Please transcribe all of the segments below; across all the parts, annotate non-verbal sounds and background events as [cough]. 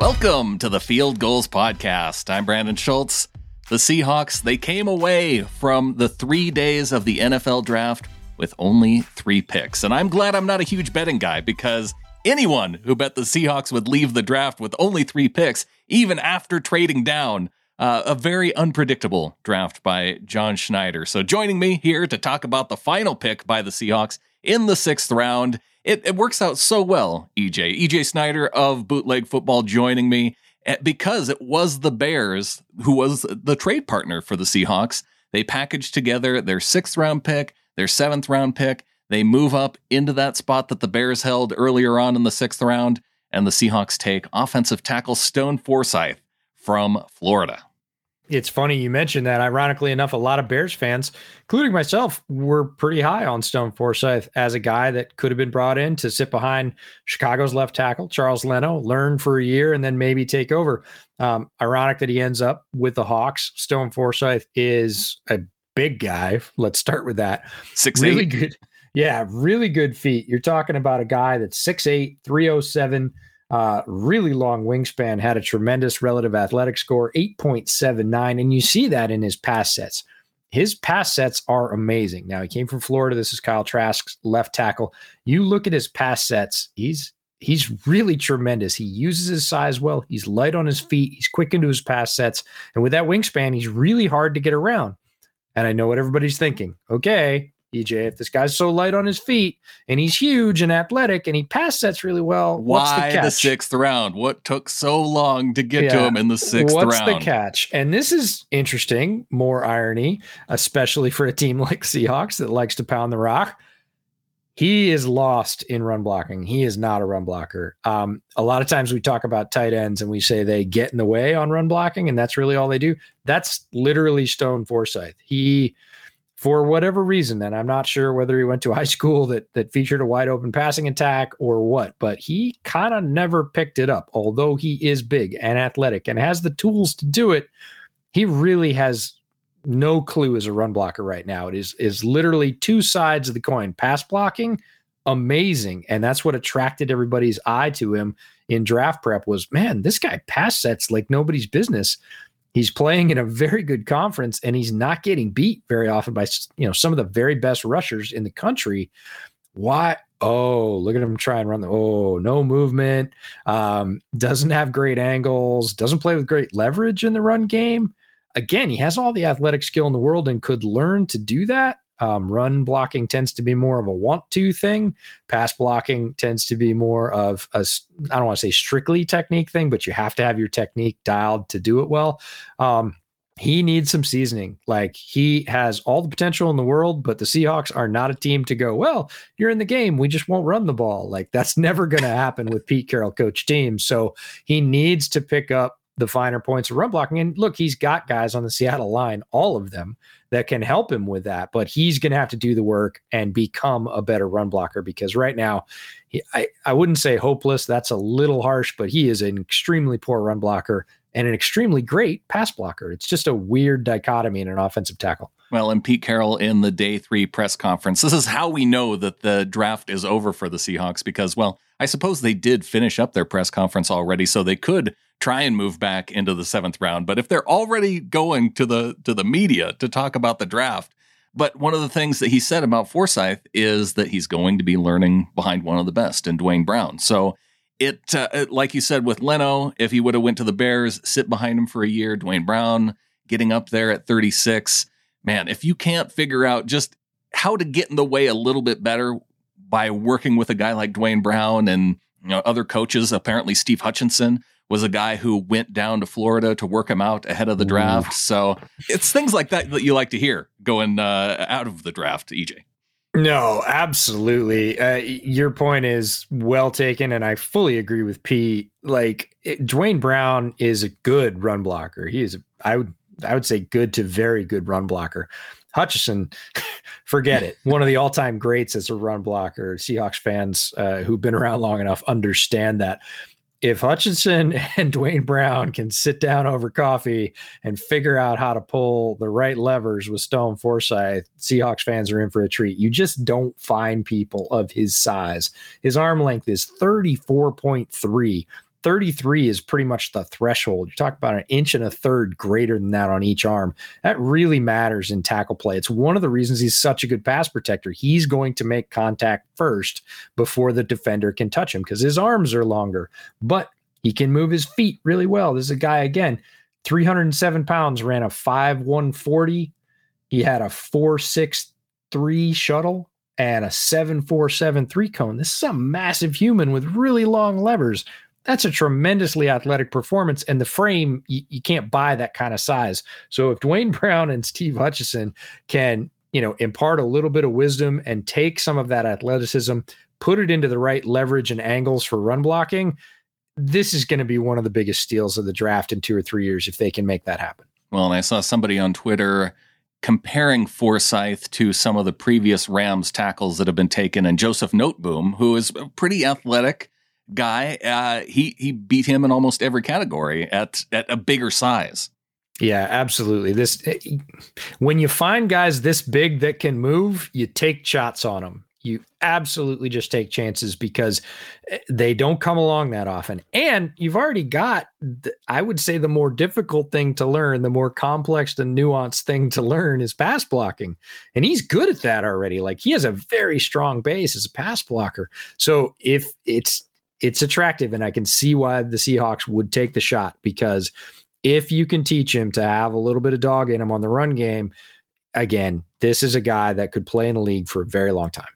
Welcome to the Field Gulls Podcast. I'm Brandan Schulze. The Seahawks, they came away from the three days of the NFL draft with only three picks. And I'm glad I'm not a huge betting guy because anyone who bet the Seahawks would leave the draft with only three picks, even after trading down, uh, a very unpredictable draft by John Schneider. So joining me here to talk about the final pick by the Seahawks in the sixth round it, it works out so well, EJ. EJ Snyder of Bootleg Football joining me eh, because it was the Bears who was the trade partner for the Seahawks. They packaged together their sixth round pick, their seventh round pick. They move up into that spot that the Bears held earlier on in the sixth round, and the Seahawks take offensive tackle Stone Forsythe from Florida it's funny you mentioned that. Ironically enough, a lot of Bears fans, including myself, were pretty high on Stone Forsythe as a guy that could have been brought in to sit behind Chicago's left tackle, Charles Leno, learn for a year, and then maybe take over. Um, ironic that he ends up with the Hawks. Stone Forsythe is a big guy. Let's start with that. Six really eight. good. Yeah, really good feet. You're talking about a guy that's 6'8, 307 uh, really long wingspan, had a tremendous relative athletic score, 8.79. And you see that in his pass sets. His pass sets are amazing. Now, he came from Florida. This is Kyle Trask's left tackle. You look at his pass sets, he's he's really tremendous. He uses his size well. He's light on his feet. He's quick into his pass sets. And with that wingspan, he's really hard to get around. And I know what everybody's thinking. Okay, EJ, if this guy's so light on his feet and he's huge and athletic and he pass sets really well, why the, the, sixth round? What took so long to get yeah. to him in the sixth what's round? What's the catch? And this is interesting, more irony, especially for a team [laughs] like Seahawks that likes to pound the rock. He is lost in run blocking. He is not a run blocker. Um, a lot of times we talk about tight ends and we say they get in the way on run blocking, and that's really all they do. That's literally Stone Forsythe. He for whatever reason, and I'm not sure whether he went to high school that that featured a wide open passing attack or what, but he kind of never picked it up. Although he is big and athletic and has the tools to do it, he really has no clue as a run blocker right now. It is is literally two sides of the coin. Pass blocking, amazing, and that's what attracted everybody's eye to him in draft prep. Was man, this guy pass sets like nobody's business he's playing in a very good conference and he's not getting beat very often by you know some of the very best rushers in the country. Why? Oh look at him try and run the oh no movement. Um, doesn't have great angles doesn't play with great leverage in the run game. Again he has all the athletic skill in the world and could learn to do that um, run blocking tends to be more of a want to thing. Pass blocking tends to be more of a, I don't want to say strictly technique thing, but you have to have your technique dialed to do it well. Um, he needs some seasoning. Like he has all the potential in the world, but the Seahawks are not a team to go, well, you're in the game. We just won't run the ball. Like that's [laughs] never going to happen with Pete Carroll coach teams. So he needs to pick up the finer points of run blocking. And look, he's got guys on the Seattle line, all of them that can help him with that. But he's going to have to do the work and become a better run blocker because right now, he, I, I wouldn't say hopeless. That's a little harsh, but he is an extremely poor run blocker and an extremely great pass blocker. It's just a weird dichotomy in an offensive tackle. Well, and Pete Carroll in the day three press conference, this is how we know that the draft is over for the Seahawks because, well, I suppose they did finish up their press conference already, so they could try and move back into the seventh round. But if they're already going to the to the media to talk about the draft, but one of the things that he said about Forsythe is that he's going to be learning behind one of the best in Duane Brown. So it, uh, it like you said with Leno, if he would have went to the Bears, sit behind him for a year, Duane Brown getting up there at 36, man, if you can't figure out just how to get in the way a little bit better by working with a guy like Duane Brown and you know other coaches, apparently Steve Hutchinson was a guy who went down to Florida to work him out ahead of the draft. Ooh. So it's things like that that you like to hear going uh, out of the draft, EJ. No, absolutely. Uh, your point is well taken, and I fully agree with Pete. Like it, Duane Brown is a good run blocker. He is, I would, I would say, good to very good run blocker. Hutchinson, [laughs] forget it. One of the all-time greats as a run blocker. Seahawks fans uh, who've been around long enough understand that if Hutchinson [laughs] and Duane Brown can sit down over coffee and figure out how to pull the right levers with Stone Forsythe, Seahawks fans are in for a treat. You just don't find people of his size. His arm length is 34.3. 33 is pretty much the threshold. You talk about an inch and a third greater than that on each arm. That really matters in tackle play. It's one of the reasons he's such a good pass protector. He's going to make contact first before the defender can touch him because his arms are longer, but he can move his feet really well. This is a guy, again, 307 pounds, ran a 5 140. He had a 463 shuttle and a 7473 cone. This is a massive human with really long levers that's a tremendously athletic performance. And the frame, you, you, can't buy that kind of size. So if Duane [laughs] Brown and Steve Hutchinson can, you know, impart a little bit of wisdom and take some of that athleticism, put it into the right leverage and angles for run blocking, this is going to be one of the biggest steals of the draft in two or three years if they can make that happen. Well, and I saw somebody on Twitter comparing Forsythe to some of the previous Rams tackles that have been taken, and Joseph Noteboom, who is pretty athletic guy. Uh, he he beat him in almost every category at at a bigger size. Yeah, absolutely. This eh, when you find guys this big that can move, you take shots on them. You absolutely just take chances because eh, they don't come along that often. And you've already got, I would say, the more difficult thing to learn, the more complex and nuanced thing to learn is pass blocking. And he's good at that already. Like he has a very strong base as a pass blocker. So if it's it's attractive, and I can see why the Seahawks would take the shot because if you can teach him to have a little bit of dog in him on the run game, again, this is a guy that could play in the league for a very long time.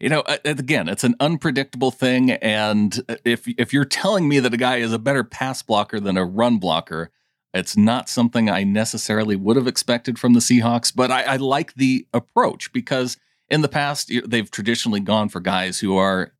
You know, again, it's an unpredictable thing, and if if you're telling me that a guy is a better pass blocker than a run blocker, it's not something I necessarily would have expected from the Seahawks. But I, I like the approach because in the past they've traditionally gone for guys who are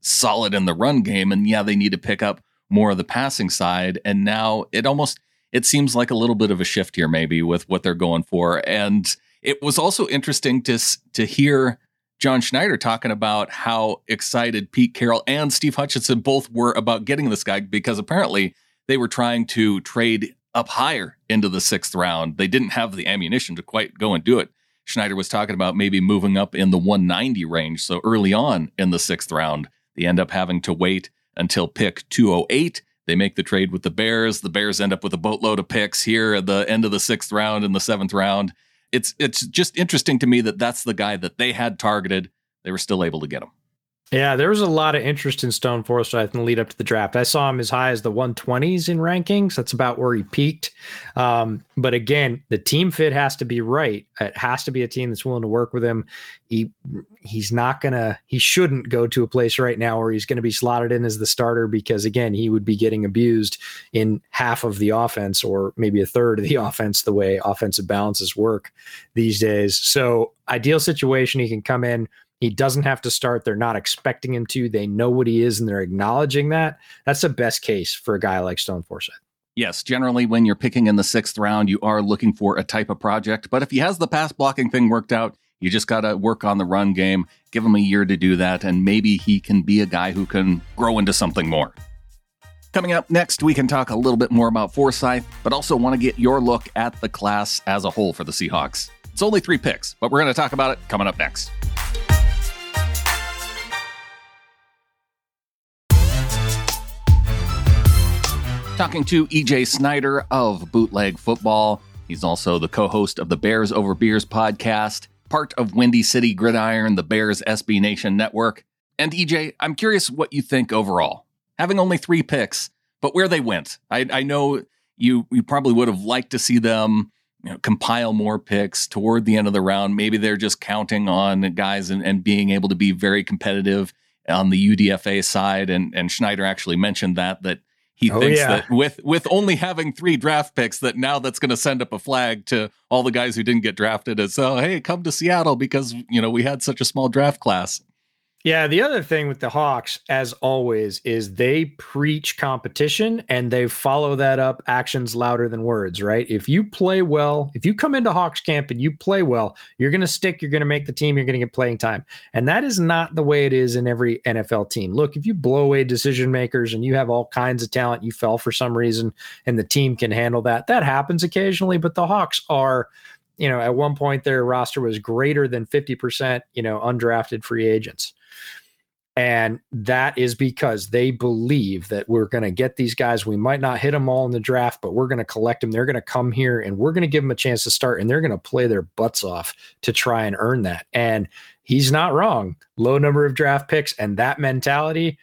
solid in the run game. And yeah, they need to pick up more of the passing side. And now it almost it seems like a little bit of a shift here, maybe with what they're going for. And it was also interesting to to hear John Schneider talking about how excited Pete Carroll and Steve Hutchinson both were about getting this guy because apparently they were trying to trade up higher into the sixth round. They didn't have the ammunition to quite go and do it. Schneider was talking about maybe moving up in the 190 range, so early on in the sixth round. They end up having to wait until pick 208. They make the trade with the Bears. The Bears end up with a boatload of picks here at the end of the sixth round and the seventh round. It's it's just interesting to me that that's the guy that they had targeted. They were still able to get him. Yeah, there was a lot of interest in Stone Forsythe in the lead up to the draft. I saw him as high as the 120s in rankings. That's about where he peaked. Um, but again, the team fit has to be right. It has to be a team that's willing to work with him. He he's not gonna he shouldn't go to a place right now where he's gonna be slotted in as the starter because again, he would be getting abused in half of the offense or maybe a third of the [laughs] offense the way offensive balances work these days. So ideal situation, he can come in he doesn't have to start. They're not expecting him to. They know what he is and they're acknowledging that. That's the best case for a guy like Stone Forsythe. Yes, generally when you're picking in the sixth round, you are looking for a type of project. But if he has the pass blocking thing worked out, you just got to work on the run game, give him a year to do that, and maybe he can be a guy who can grow into something more. Coming up next, we can talk a little bit more about Forsythe, but also want to get your look at the class as a whole for the Seahawks. It's only three picks, but we're going to talk about it coming up next. Talking to EJ Snyder of Bootleg Football. He's also the co host of the Bears Over Beers podcast, part of Windy City Gridiron, the Bears SB Nation network. And EJ, I'm curious what you think overall. Having only three picks, but where they went. I, I know you you probably would have liked to see them you know, compile more picks toward the end of the round. Maybe they're just counting on guys and, and being able to be very competitive on the UDFA side. And, and Schneider actually mentioned that, that he oh, thinks yeah. that with with only having three draft picks that now that's going to send up a flag to all the guys who didn't get drafted as oh hey come to Seattle because you know we had such a small draft class. Yeah, the other thing with the Hawks, as always, is they preach competition and they follow that up actions louder than words, right? If you play well, if you come into Hawks camp and you play well, you're going to stick, you're going to make the team, you're going to get playing time. And that is not the way it is in every NFL team. Look, if you blow away decision makers and you have all kinds of talent, you fell for some reason and the team can handle that. That happens occasionally, but the Hawks are you know, at one point their roster was greater than 50%, you know, undrafted free agents. And that is because they believe that we're going to get these guys. We might not hit them all in the draft, but we're going to collect them. They're going to come here and we're going to give them a chance to start and they're going to play their butts off to try and earn that. And he's not wrong. Low number of draft picks and that mentality.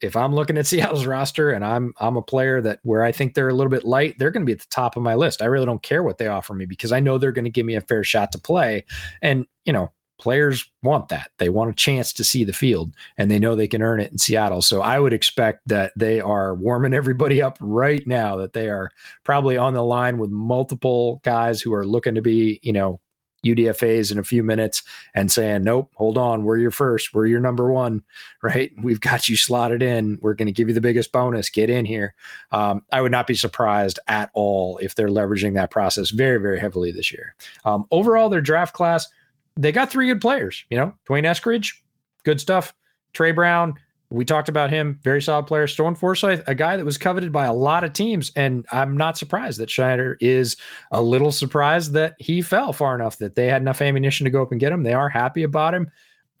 If I'm looking at [laughs] Seattle's roster and I'm I'm a player that where I think they're a little bit light, they're going to be at the top of my list. I really don't care what they offer me because I know they're going to give me a fair shot to play. And, you know, players want that. They want a chance to see the field and they know they can earn it in Seattle. So I would expect that they are warming everybody up right now, that they are probably on the line with multiple guys who are looking to be, you know, UDFAs in a few minutes and saying, nope, hold on, we're your first, we're your number one, [laughs] right? We've got you slotted in. We're going to give you the biggest bonus. Get in here. Um, I would not be surprised at all if they're leveraging that process very, very heavily this year. Um, overall, their draft class, they got three good players. You know, D'Wayne Eskridge, good stuff. Tre Brown, we talked about him, very solid player. Stone Forsythe, a guy that was coveted by a lot of teams, and I'm not surprised that Schneider is a little surprised that he fell far enough that they had enough ammunition to go up and get him. They are happy about him.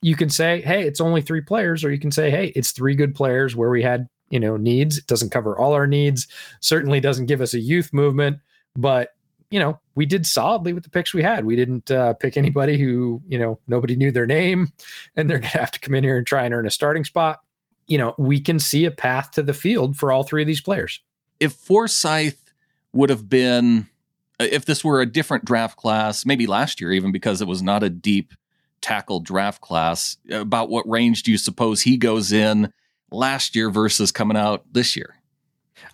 You can say, hey, it's only three players, or you can say, hey, it's three good players where we had you know needs. It doesn't cover all our needs. Certainly doesn't give us a youth movement, but you know, we did solidly with the picks we had. We didn't uh, pick anybody who, you know, nobody knew their name [laughs] and they're going to have to come in here and try and earn a starting spot. You know, we can see a path to the field for all three of these players. If Forsythe would have been, uh, if this were a different draft class, maybe last year, even because it was not a deep tackle draft class, about what range do you suppose he goes in last year versus coming out this year?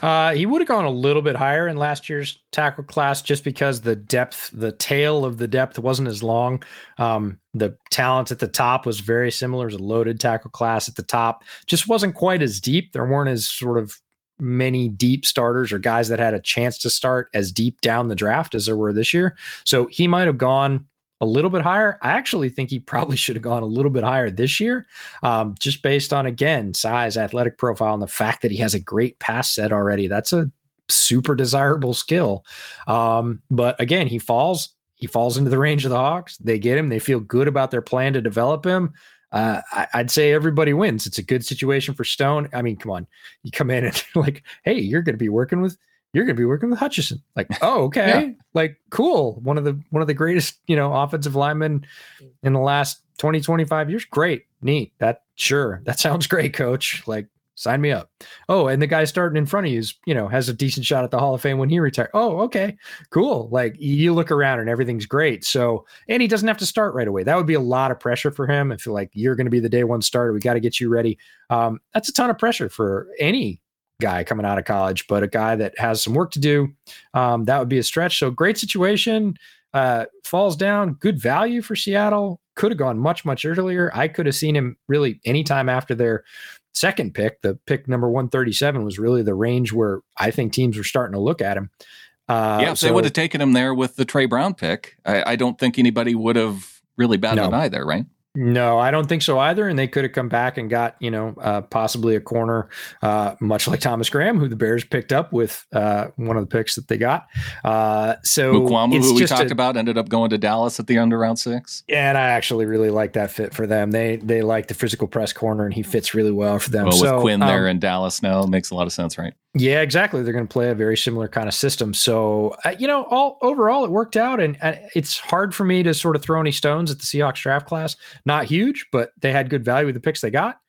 Uh, he would have gone a little bit higher in last year's tackle class just because the depth, the tail of the depth wasn't as long. Um, the talent at the top was very similar. as a loaded tackle class at the top, just wasn't quite as deep. There weren't as sort of many deep starters or guys that had a chance to start as deep down the draft as there were this year. So he might have gone a little bit higher. I actually think he probably [laughs] should have gone a little bit higher this year, um, just based on again size, athletic profile, and the fact that he has a great pass set already. That's a super desirable skill. Um, but again, he falls. He falls into the range of the Hawks. They get him. They feel good about their plan to develop him. Uh, I, would say everybody wins. It's a good situation for Stone. I mean, come on, you come in and [laughs] like, hey, you're going to be working with you're going to be working with Hutchinson. Like, [laughs] oh, okay. yeah. Like, cool. One of the, one of the greatest, you know, offensive linemen in the last 20, 25 years. Great. Neat. That sure. That sounds great, coach. Like, sign me up. Oh, and the guy starting in front of you is, you know, has a decent shot at the Hall of Fame when he retires. Oh, okay. Cool. Like, you look around and everything's great. So, and he doesn't have to start right away. That would be a lot of pressure for him. If like you're going to be the day one starter, we got to get you ready. Um, that's a ton of pressure for any guy coming out of college, but a guy that has some work to do. Um, that would be a stretch. So great situation. Uh, falls down, good value for Seattle. Could have gone much, much earlier. I could have seen him really anytime after their second pick. The pick number 137 was really the range where I think teams were starting to look at him. Uh, yeah, so they would have taken him there with the Tre Brown pick. I, I don't think anybody would have really batted no. there, right? No, I don't think so either. And they could have come back and got, you know, uh, possibly a corner, uh, much like Thomas Graham, who the Bears picked up with uh, one of the picks that they got. Uh, so Mukuamu, who we talked a, about, ended up going to Dallas at the end of round six. And I actually really like that fit for them. They they like the physical press corner, and he fits really well for them. Well, so, with Quinn um, there in Dallas now, it makes a lot of sense, right? Yeah, exactly. They're going to play a very similar kind of system. So, uh, you know, all overall, it worked out, and uh, it's hard for me to sort of throw any stones at the Seahawks draft class. Not huge, but they had good value with the picks they got.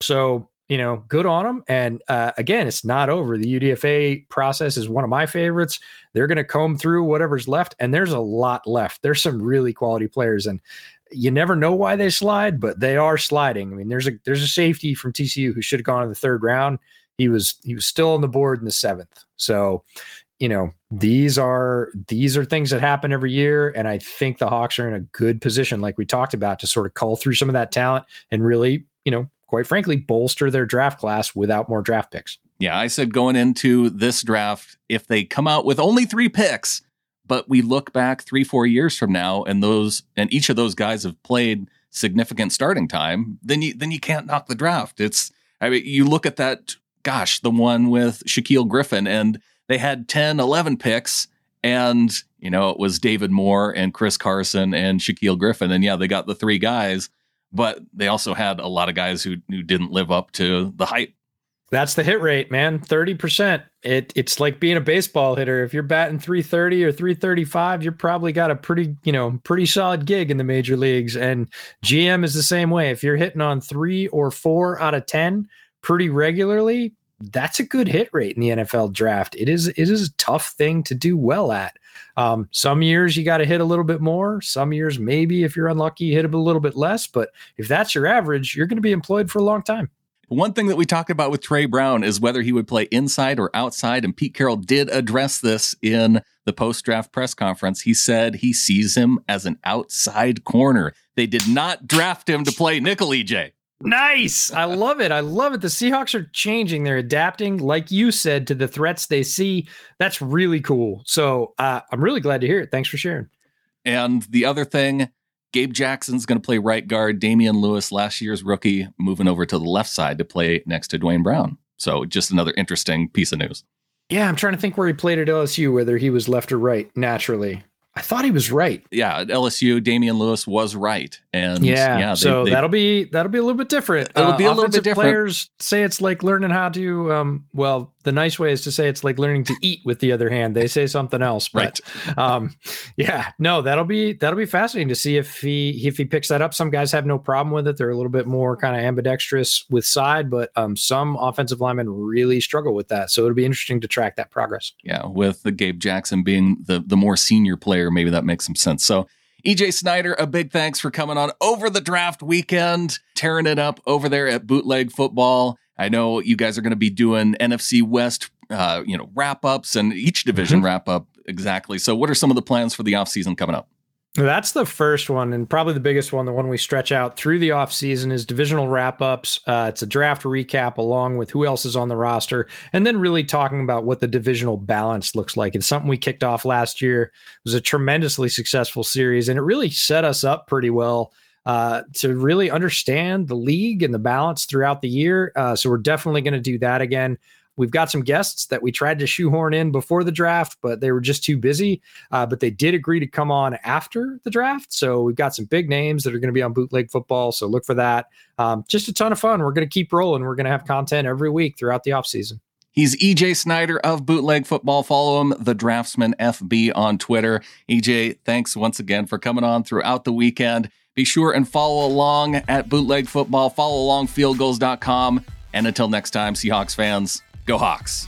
So, you know, good on them. And uh, again, it's not over. The UDFA process is one of my favorites. They're going to comb through whatever's left, and there's a lot left. There's some really quality players, and you never know why they slide, but they are sliding. I mean, there's a there's a safety from TCU who should have gone in the third round he was he was still on the board in the seventh. So, you know, these are these are things that happen every year, and I think the Hawks are in a good position, like we talked about, to sort of cull through some of that talent and really, you know, quite frankly, bolster their draft class without more draft picks. Yeah, I said going into this draft, if they come out with only three picks, but we look back three, four years from now, and those and each of those guys have played significant starting time, then you then you can't knock the draft. It's I mean, you look at that gosh, the one with Shaquill Griffin, and they had 10, 11 picks. And, you know, it was David Moore and Chris Carson and Shaquill Griffin. And yeah, they got the three guys, but they also had a lot of guys who, who didn't live up to the hype. That's the hit rate, man. 30%. It it's like being a baseball hitter. If you're batting 330 or 335, you're probably got a pretty, you know, pretty solid gig in the major leagues. And GM is the same way. If you're hitting on three or four out of 10 pretty regularly, that's a good hit rate in the NFL draft. It is it is a tough thing to do well at. Um, some years you got to hit a little bit more. Some years maybe if you're unlucky, you hit a little bit less. But if that's your average, you're going to be employed for a long time. One thing that we talked about with Tre Brown is whether he would play inside or outside. And Pete Carroll did address this in the post draft press conference. He said he sees him as an outside corner. They did not draft him to play nickel, EJ. Nice. I love it. I love it. The Seahawks are changing. They're adapting, like you said, to the threats they see. That's really cool. So uh, I'm really glad to hear it. Thanks for sharing. And the other thing, Gabe Jackson's going to play right guard. Damien Lewis, last year's rookie, moving over to the left side to play next to Duane Brown. So just another interesting piece of news. Yeah, I'm trying to think where he played at LSU, whether he was left or right naturally. I thought he was right. Yeah, at LSU, Damien Lewis was right, and yeah, yeah they, so they, that'll be that'll be a little bit different. It'll uh, be a little bit different. Players say it's like learning how to. Um, well, the nice way is to say it's like learning to eat with the other hand. They say something else, but right. um, yeah, no, that'll be that'll be fascinating to see if he if he picks that up. Some guys have no problem with it; they're a little bit more kind of ambidextrous with side, but um, some offensive linemen really struggle with that. So it'll be interesting to track that progress. Yeah, with the Gabe Jackson being the the more senior player player. Maybe that makes some sense. So, EJ Snyder, a big thanks for coming on over the draft weekend, tearing it up over there at Bootleg Football. I know you guys are going to be doing NFC West, uh, you know, wrap ups and each division mm-hmm. wrap up exactly. So, what are some of the plans for the offseason coming up? That's the first one, and probably the biggest one. The one we stretch out through the offseason is divisional wrap ups. Uh, it's a draft recap along with who else is on the roster, and then really talking about what the divisional balance looks like. It's something we kicked off last year. It was a tremendously successful series, and it really set us up pretty well uh, to really understand the league and the balance throughout the year. Uh, so we're definitely going to do that again. We've got some guests that we tried to shoehorn in before the draft, but they were just too busy. Uh, but they did agree to come on after the draft. So we've got some big names that are going to be on bootleg football. So look for that. Um, just a ton of fun. We're going to keep rolling. We're going to have content every week throughout the offseason. He's EJ Snyder of Bootleg Football. Follow him, the Draftsman FB on Twitter. EJ, thanks once again for coming on throughout the weekend. Be sure and follow along at Bootleg Football. Follow along fieldgulls.com. And until next time, Seahawks fans, Go Hawks.